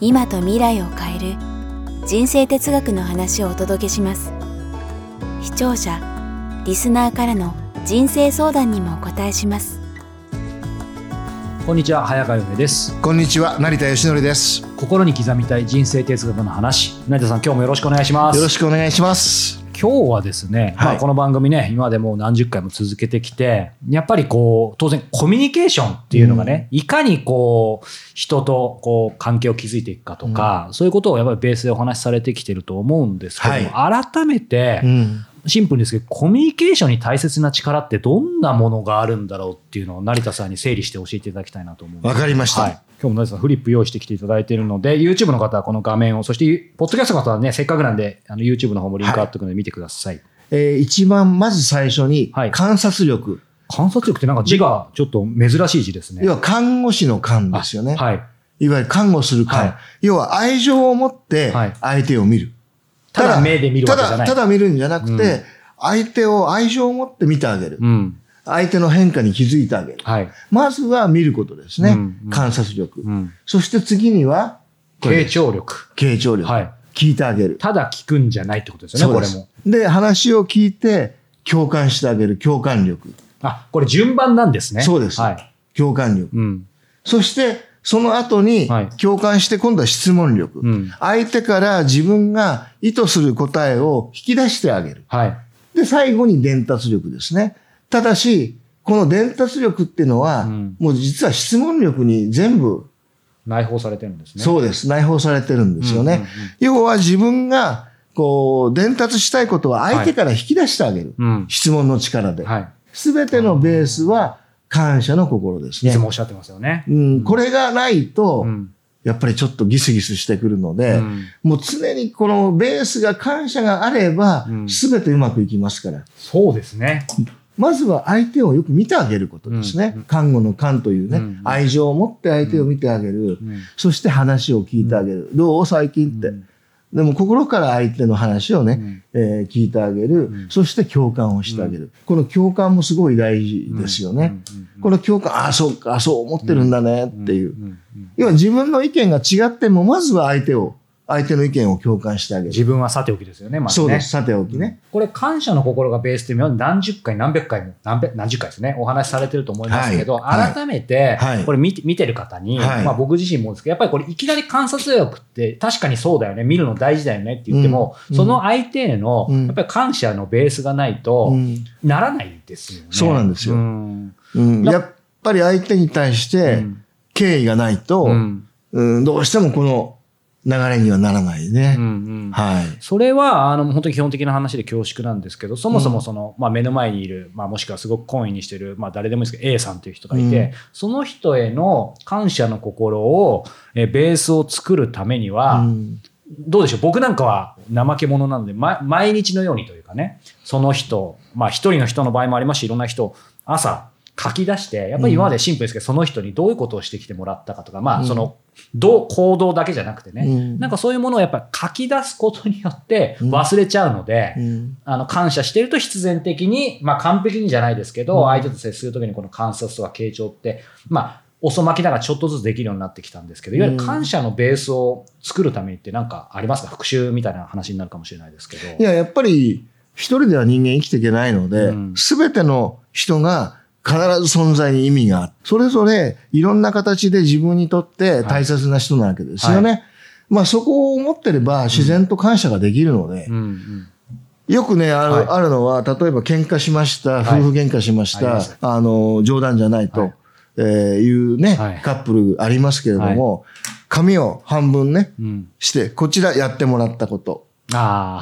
今と未来を変える人生哲学の話をお届けします。視聴者リスナーからの人生相談にもお答えします。こんにちは早川梅です。こんにちは成田義則です。心に刻みたい人生哲学の話。成田さん今日もよろしくお願いします。よろしくお願いします今日はですね、はい。まあ、この番組ね今までもう何十回も続けてきてやっぱりこう当然コミュニケーションっていうのがね、いかにこう人とこう関係を築いていくかとか、そういうことをやっぱりベースでお話しされてきてると思うんですけども、改めて、うんシンプルですけどコミュニケーションに大切な力ってどんなものがあるんだろうっていうのを成田さんに整理して教えていただきたいなと思うわかりました。はい、今日も成田さんフリップ用意してきていただいているので YouTube の方はこの画面をそしてポッドキャストの方はねせっかくなんであの YouTube の方もリンク貼っておくので見てください、えー一番まず最初にはい。観察力、観察力ってなんか字がちょっと珍しい字ですね。要は看護師の看ですよね、はい。い、わゆる看護する看、はい。要は愛情を持ってはい。相手を見る、ただ目で見るわけじゃない。ただただ見るんじゃなくて、うん。相手を愛情を持って見てあげる、うん。相手の変化に気づいてあげる、はい、まずは見ることですね、うん。うん。観察力、うん、そして次には傾聴力。傾聴力、はい。聞いてあげる。ただ聞くんじゃないってことですよねこれも。で、話を聞いて共感してあげる。共感力。あこれ順番なんですね。そうです。はい。共感力。うん。そして、その後にはい共感して今度は質問力。うん相手から自分が意図する答えを引き出してあげる。はいで、最後に伝達力ですね。ただし、この伝達力っていうのは、うんもう実は質問力に全部、内包されてるんですねそうです。内包されてるんですよね。要は自分が、こう、伝達したいことは相手から引き出してあげる。うん質問の力で。はいすべてのベースは感謝の心ですねいつも。おっしゃってますよね。うん、これがないと、うんやっぱりちょっとギスギスしてくるので、うんもう常にこのベースが感謝があればう、んすべてうまくいきますから。そうですね。まずは相手をよく見てあげることですね。うん看護の看というね、うん愛情を持って相手を見てあげる。うんそして話を聞いてあげる。どう？最近って。うんでも心から相手の話をね、うん。えー聞いてあげる、ん。そして共感をしてあげる。この共感もすごい大事ですよね。うん。うん。この共感、ああ、そうか、そう思ってるんだねっていう。ん。ん。要は自分の意見が違っても、まずは相手を、相手の意見を共感してあげる。自分はさておきですよね、まずね。そうです。さておきね。これ、感謝の心がベースで何十回、何百回も、何百何十回ですね、お話しされてると思いますけど、はい。はい。改めてはい、これ見て見てる方に、はい。まあ僕自身もですけど、やっぱりこれいきなり観察力って確かにそうだよね、見るの大事だよねって言っても、うん。その相手への、うん。やっぱり感謝のベースがないと、うん。ならないですよね。そうなんですよ。うん。やっぱり相手に対してうん。敬意がないと、うん。うんどうしてもこの流れにはならないね。うんうん。はい。それは、あの、本当に基本的な話で恐縮なんですけど、そもそもその、まあ目の前にいる、まあもしくはすごく懇意にしてる、まあ誰でもいいですけど、A さんという人がいて、うん。その人への感謝の心を、えベースを作るためには、うん。どうでしょう？僕なんかは怠け者なので、ま、毎日のようにというかね、その人、まあ一人の人の場合もありますし、いろんな人を朝書き出して、やっぱり今までシンプルですけど、その人にどういうことをしてきてもらったかとか、まあうん。その、どう、行動だけじゃなくてね、うん。なんかそういうものをやっぱり書き出すことによってうん。忘れちゃうので、うん。あの感謝してると必然的に、まあ完璧にじゃないですけど、うん。相手と接するときにこの観察とか傾聴って、まあ遅まきながらちょっとずつできるようになってきたんですけど、いわゆる感謝のベースを作るためにって何かありますか？復習みたいな話になるかもしれないですけど。いや、やっぱり一人では人間生きていけないのでうん、すべ、ての人が必ず存在に意味がある。それぞれいろんな形で自分にとって大切な人なわけですよね。まあそこを思ってれば自然と感謝ができるので、うんうん。よくね、ある,、はい。あるのは、例えば喧嘩しました、はい。夫婦喧嘩しました、あります。あの、冗談じゃないと、はい。えーいうね、はい。カップルありますけれども、紙を半分ね、うん。して、こちらやってもらったこと、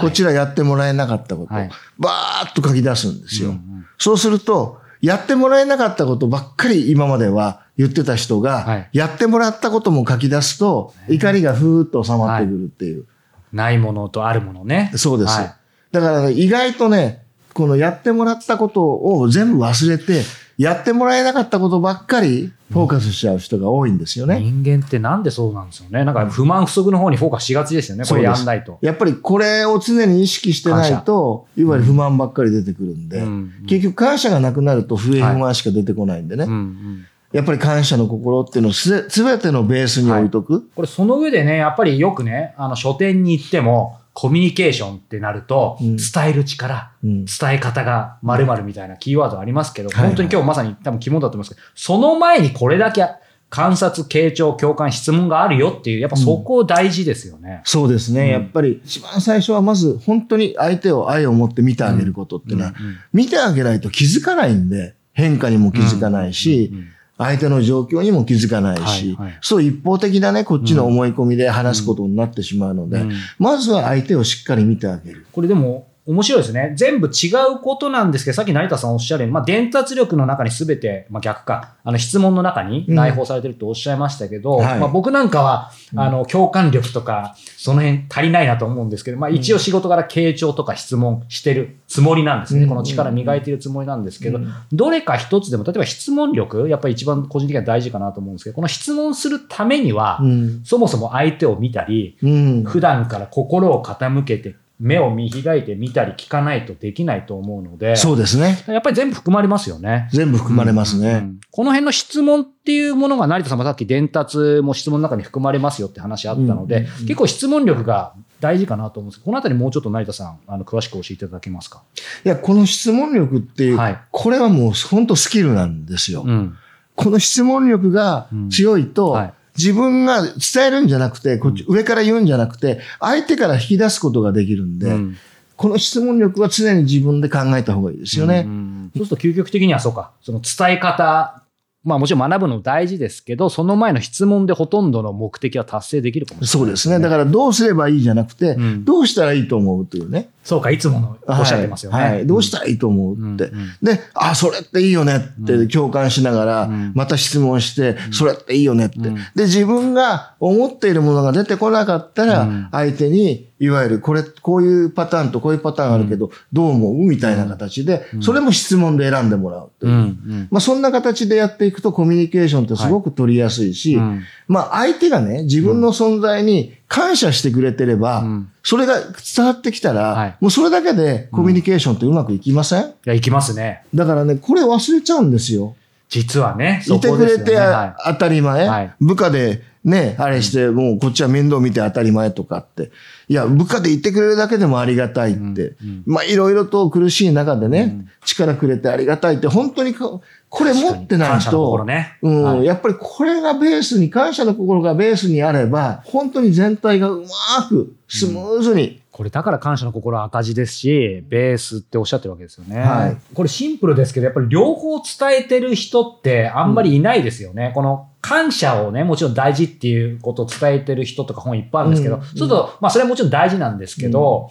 こちらやってもらえなかったこと、はい。バーッと書き出すんですよ。うんうん。そうすると、やってもらえなかったことばっかり今までは言ってた人はがい、やってもらったことも書き出すと、怒りがふーっと収まってくるっていう。ないものとあるものね。そうです。はいだから、ね、意外とね、このやってもらったことを全部忘れて、やってもらえなかったことばっかりフォーカスしちゃう人が多いんですよね。人間ってなんでそうなんですよね。なんか不満不足の方にフォーカスしがちですよね。これやんないと。やっぱりこれを常に意識してないと、いわゆる不満ばっかり出てくるんで、うん結局感謝がなくなると不平不満しか出てこないんでね。うんうんやっぱり感謝の心っていうのをすすべてのベースに置いとく。これその上でね、やっぱりよくね、あの書店に行っても、コミュニケーションってなると、うん。伝える力、うん。伝え方が〇〇みたいなキーワードありますけど、はいはい。本当に今日まさに多分肝だと思いますけど、その前にこれだけ観察、傾聴、共感、質問があるよっていう、やっぱそこ大事ですよね。そうですね、うん。やっぱり一番最初はまず本当に相手を愛を持って見てあげることっていうのは、うんうん見てあげないと気づかないんで、変化にも気づかないし、うんうん相手の状況にも気づかないし、はいはい。そう一方的なね、こっちの思い込みで話すことになってしまうので、うん。まずは相手をしっかり見てあげる。これでも面白いですね。全部違うことなんですけど、さっき成田さんおっしゃるように、まあ、伝達力の中に全て、まあ、逆か、あの質問の中に内包されてるとおっしゃいましたけど、はいまあ、僕なんかは、うんあの、共感力とか、その辺足りないなと思うんですけど、まあ、一応仕事から傾聴とか質問してるつもりなんですね。うんこの力磨いてるつもりなんですけど、うんどれか一つでも、例えば質問力、やっぱり一番個人的には大事かなと思うんですけど、この質問するためには、うん。そもそも相手を見たり、うん。普段から心を傾けて、目を見開いて見たり聞かないとできないと思うので、そうですね。やっぱり全部含まれますよね。全部含まれますね。うんこの辺の質問っていうものが成田さんもさっき伝達も質問の中に含まれますよって話あったので、うんうんうん結構質問力が大事かなと思うんですけど、このあたりもうちょっと成田さん、あの、詳しく教えていただけますか？いや、この質問力っていう、はいこれはもう本当スキルなんですよ。うん。この質問力が強いと、はい自分が伝えるんじゃなくて、こっち、上から言うんじゃなくて、相手から引き出すことができるんで、うん。この質問力は常に自分で考えた方がいいですよね。うん。うん。そうすると究極的にはそうか、その伝え方、まあもちろん学ぶの大事ですけど、その前の質問でほとんどの目的は達成できるかもしれない、そうですね。だからどうすればいいじゃなくて、うんどうしたらいいと思うというね。そうか、いつものおっしゃってますよね。はいはいどうしたらいいと思うって。うんうんで、あ、それっていいよねって共感しながら、うんまた質問して、それっていいよねって。うんで、自分が思っているものが出てこなかったら、うん相手に、いわゆるこれ、こういうパターンとこういうパターンあるけど、どう思うみたいな形で、それも質問で選んでもらうという。う。んまあ、そんな形でやっていくとコミュニケーションってすごく取りやすいし、うん。まあ、相手がね、自分の存在に感謝してくれてれば、うん。それが伝わってきたら、はい。もうそれだけでコミュニケーションってうまくいきません、いや、行きますね。だからね、これ忘れちゃうんですよ。実はね。いてくれては当たり前、はい部下でね、あれして、もうこっちは面倒見て当たり前とかって。いや、部下でいてくれるだけでもありがたいって。うんうんまあ、いろいろと苦しい中でね、うん力くれてありがたいって、本当にここれ持ってないと、心ね。うん、はいやっぱりこれがベースに、感謝の心がベースにあれば、本当に全体がうまく、スムーズに、これだから感謝の心は赤字ですし、ベースっておっしゃってるわけですよね。はいこれシンプルですけど、やっぱり両方伝えてる人ってあんまりいないですよね。この感謝をね、もちろん大事っていうことを伝えてる人とか本いっぱいあるんですけど、うんそうすると、まあそれはもちろん大事なんですけど、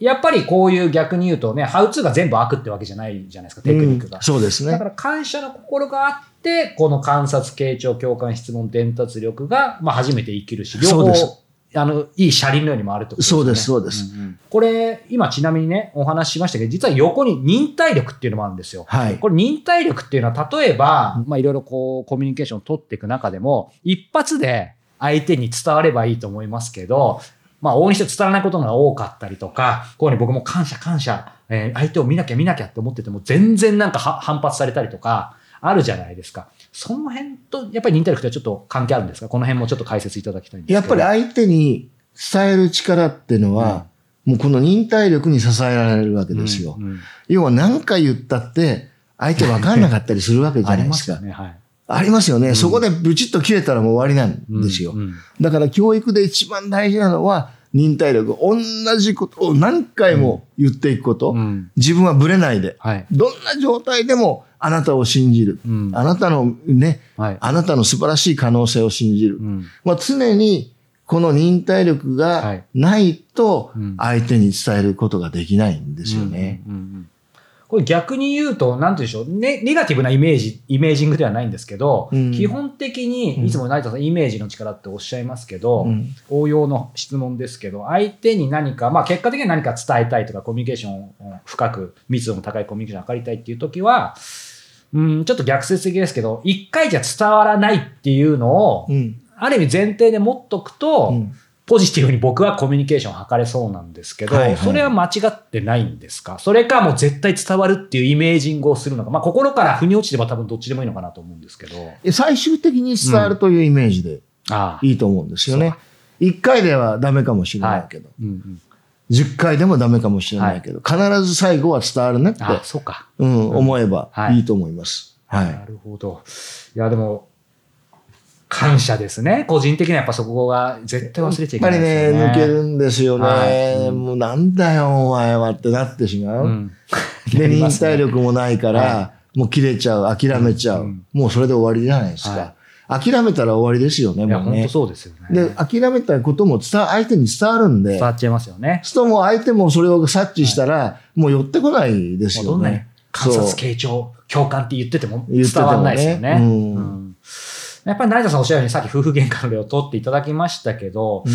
やっぱりこういう逆に言うとね、ハウツーが全部悪ってわけじゃないじゃないですか、テクニックが。うんそうですねだか。ら感謝の心があって、この観察、傾聴、共感、質問、伝達力が、まあ初めて生きるし、両方あの、いい車輪のように回るってことですよね。そうですそうですんんこれ、今ちなみにね、お話ししましたけど、実は横に忍耐力っていうのもあるんですよ。はい。これ忍耐力っていうのは、例えば、まあいろいろこう、コミュニケーションを取っていく中でも、一発で相手に伝わればいいと思いますけど、まあ、大にして伝わらないことが多かったりとか、こういうふうに僕も感謝感謝、えー相手を見なきゃ見なきゃって思ってても、全然なんかは反発されたりとか、あるじゃないですか。その辺と、やっぱり忍耐力ってちょっと関係あるんですか？この辺もちょっと解説いただきたいんですけど。やっぱり相手に伝える力っていうのは、もうこの忍耐力に支えられるわけですよ。うんうん要は何回言ったって、相手分かんなかったりするわけじゃありないでか。ますすよね。はい。ありますよね。んそこでブチッと切れたらもう終わりなんですよ。うんうんだから教育で一番大事なのは忍耐力。同じことを何回も言っていくこと。うん自分はブレないで。はい。どんな状態でもあなたを信じる。うんあなたのね、はい。あなたの素晴らしい可能性を信じる。うんまあ、常にこの忍耐力はがいないとうん相手に伝えることができないんですよね。これ逆に言うと、なんていうんでしょう、ね、ネガティブなイメージ、イメージングではないんですけど、うん基本的に、いつも成田さん、イメージの力っておっしゃいますけど、うん応用の質問ですけど、相手に何か、まあ結果的には何か伝えたいとか、コミュニケーションを深く、密度の高いコミュニケーションを図りたいっていう時は、うん、ちょっと逆説的ですけど、一回じゃ伝わらないっていうのを、うん。ある意味前提で持っとくと、うん。ポジティブに僕はコミュニケーションを図れそうなんですけど、はいはい。それは間違ってないんですか？それかもう絶対伝わるっていうイメージングをするのか、まあ心から腑に落ちれば多分どっちでもいいのかなと思うんですけど。最終的に伝わるというイメージで。いいと思うんですよね。1回ではダメかもしれないけど、うんうん、10回でもダメかもしれないけど、必ず最後は伝わるねって、ああ、そうか。うん、思えばはいいいと思います。はい。なるほど。いや、でも、感謝ですね。個人的にはやっぱそこが絶対忘れちゃいけやっぱりね。抜けるんですよね。はいうんもうなんだよ、お前はってなってしまう。うん。で、忍耐力もないから、はもう切れちゃう、諦めちゃう。うんもうそれで終わりじゃないですか。諦めたら終わりですよね、もうね。そうですよね。で、諦めたことも伝わ相手に伝わるんで伝、わっちゃいますよね。人も相手もそれを察知したら、もう寄ってこないですよもうどんなにね。観察、傾聴、共感って言ってても伝わらないですよね。うんうんやっぱり成田さんおっしゃるように、さっき夫婦喧嘩の例を取っていただきましたけど、うん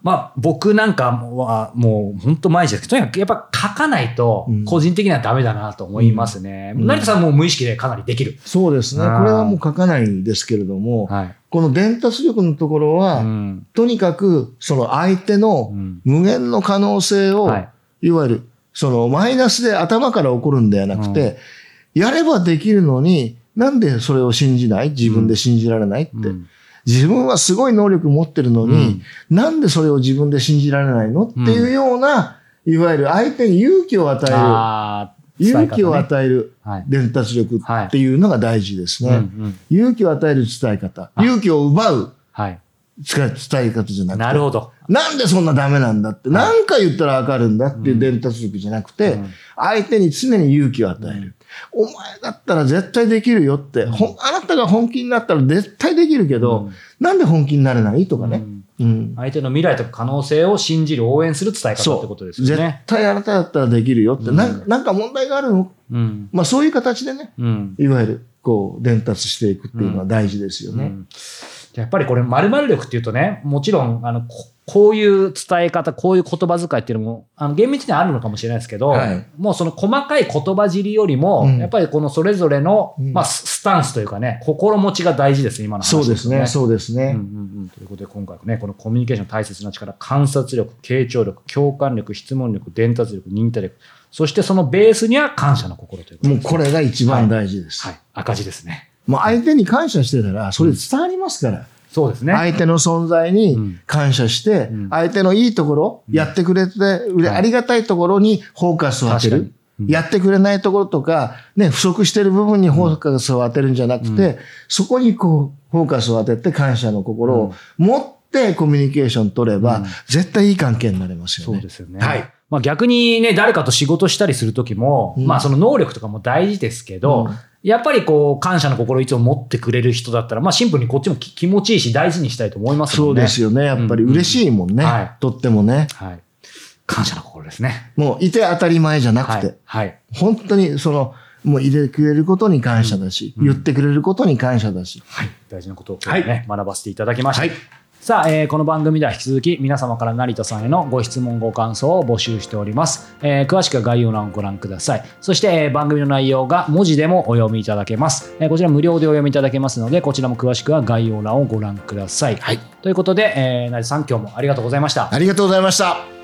まあ僕なんかはもう本当毎日ですけど、とにかくやっぱ書かないとうん個人的にはダメだなと思いますね。うん成田さんも無意識でかなりできる。そうですね。これはもう書かないですけれども、はい。この伝達力のところは、うんとにかくその相手のうん無限の可能性を、はいい、わゆるそのマイナスで頭から起こるんではなくて、やればできるのに、なんでそれを信じない？自分で信じられないって。うん自分はすごい能力持ってるのに、なんでそれを自分で信じられないの？っていうような、いわゆる相手に勇気を与あえる、ー勇気を伝与えるはい。伝達力っていうのが大事ですね。うんうん。勇気を与える伝え方。あ勇気を奪う。はい。伝え伝え方じゃなくて。なるほど。なんでそんなダメなんだって、はい。何か言ったらわかるんだっていう伝達力じゃなくて、うん。相手に常に勇気を与える。お前だったら絶対できるよって、ほんあなたが本気になったら絶対できるけど、うん。なんで本気になれない？とかね。うん。うん。相手の未来とか可能性を信じる、応援する伝え方ってことですよ絶ね。対あなただったらできるよって、うん。なんなんか問題があるの？うん。まあそういう形でね、うん。いわゆるこう伝達していくっていうのは大事ですよね。うんやっぱりこれ、〇〇力っていうとね、もちろん、あの、ここういう伝え方、こういう言葉遣いっていうのも、あの、厳密にはあるのかもしれないですけど、はい。もうその細かい言葉尻よりも、うん。やっぱりこのそれぞれの、うん。まあ、ススタンスというかね、心持ちが大事です、今の話そうですね、そうですね。うんうんうん。ということで、今回はね、このコミュニケーションの大切な力、観察力、傾聴力、共感力、質問力、伝達力、忍耐力、そしてそのベースには感謝の心ということもうですこれが一番大事です。はい、赤字ですね。もう相手に感謝してたら、それ伝わりますから。そうですね。相手の存在うん。に感謝して、うん。相手のいいところ、うん。やってくれて、ありがたいところにフォーカスを当てる。やってくれないところとか、ね、不足してる部分にフォーカスを当てるんじゃなくて、うそこにこう、フォーカスを当てて感謝の心を持ってコミュニケーション取れば、うん。絶対いい関係になれますよね。そうですよね。はい。まあ逆にね、誰かと仕事したりするときも、うん。まあその能力とかも大事ですけど、うんやっぱりこう、感謝の心をいつも持ってくれる人だったら、まあシンプルにこっちも気気持ちいいし大事にしたいと思いますもそうんね。ですよね。やっぱりうん嬉しいもんね。はいとってもね。はい。感謝の心ですね。もういて当たり前じゃなくて、はい。はい。本当にその、もう入れてくれることに感謝だし、うん言ってくれることに感謝だし。はい。大事なことを今日ね、学ばせていただきました。さあ、えーこの番組では引き続き皆様から成田さんへのご質問ご感想を募集しております、えー詳しくは概要欄をご覧ください。そして、えー番組の内容が文字でもお読みいただけます、えーこちら無料でお読みいただけますのでこちらも詳しくは概要欄をご覧ください、はい。ということで、えー成田さん今日もありがとうございました。ありがとうございました。